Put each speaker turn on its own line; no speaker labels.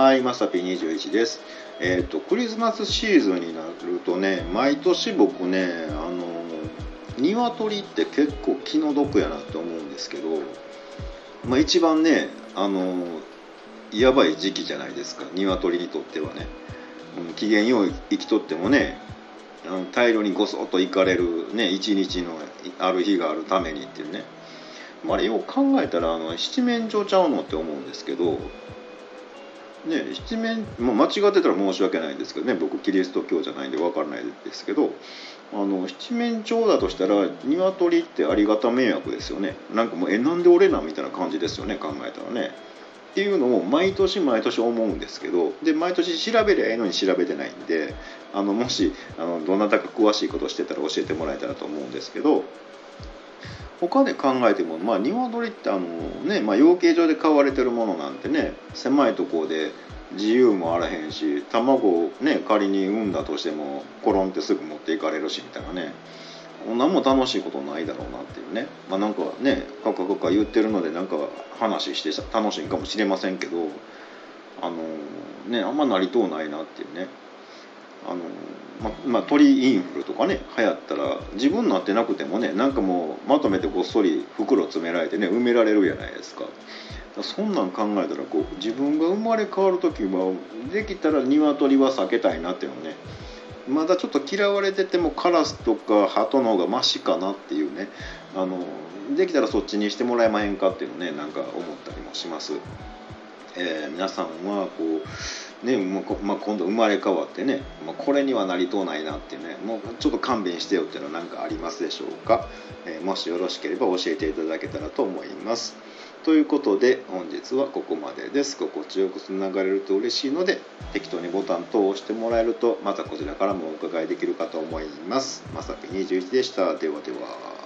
はい、まさぴ21です。えっ、と、クリスマスシーズンになるとね、毎年僕ね、あの、鶏って結構気の毒やなって思うんですけど、まあ一番ね、あの、やばい時期じゃないですか、鶏にとってはね。うん機嫌よう生きとってもね、あの大量にごそっと行かれるね、一日のある日があるためにっていうね。まあ、あれよう考えたらあの七面鳥ちゃうのって思うんですけど、ね、七面、まあ、間違ってたら申し訳ないんですけどね僕キリスト教じゃないんで分からないですけどあの七面鳥だとしたら鶏ってありがた迷惑ですよねなんかもうえなんで俺なんみたいな感じですよね考えたらね。っていうのを毎年毎年思うんですけどで毎年調べりゃええのに調べてないんであのもしあのどなたか詳しいことしてたら教えてもらえたらと思うんですけど他で考えても、まあ、鶏ってあの、ねまあ、養鶏場で飼われてるものなんてね狭いとこで自由もあらへんし卵をね仮に産んだとしてもコロンってすぐ持っていかれるしみたいなね。何も楽しいことないだろうなっていうね。まあなんかねカカカカ言ってるのでなんか話して楽しいかもしれませんけどあのねあんまなりとうないなっていうね。あのままあ、鳥インフルとかね流行ったら自分なってなくてもねなんかもうまとめてごっそり袋詰められてね埋められるじゃないですかそんなん考えたらこう自分が生まれ変わる時はできたら鶏は避けたいなっていうのねまだちょっと嫌われててもカラスとか鳩の方がマシかなっていうねあのできたらそっちにしてもらえまへんかっていうのねなんか思ったりもします。えー皆さんはこうねもうこまあ、今度生まれ変わってね、まあ、これにはなりとうないなってねもうちょっと勘弁してよっていうのは何かありますでしょうか、えーもしよろしければ教えていただけたらと思います。ということで本日はここまでです。心地よくつながれると嬉しいので適当にボタン等を押してもらえるとまたこちらからもお伺いできるかと思います。まさぴ21でした。ではでは。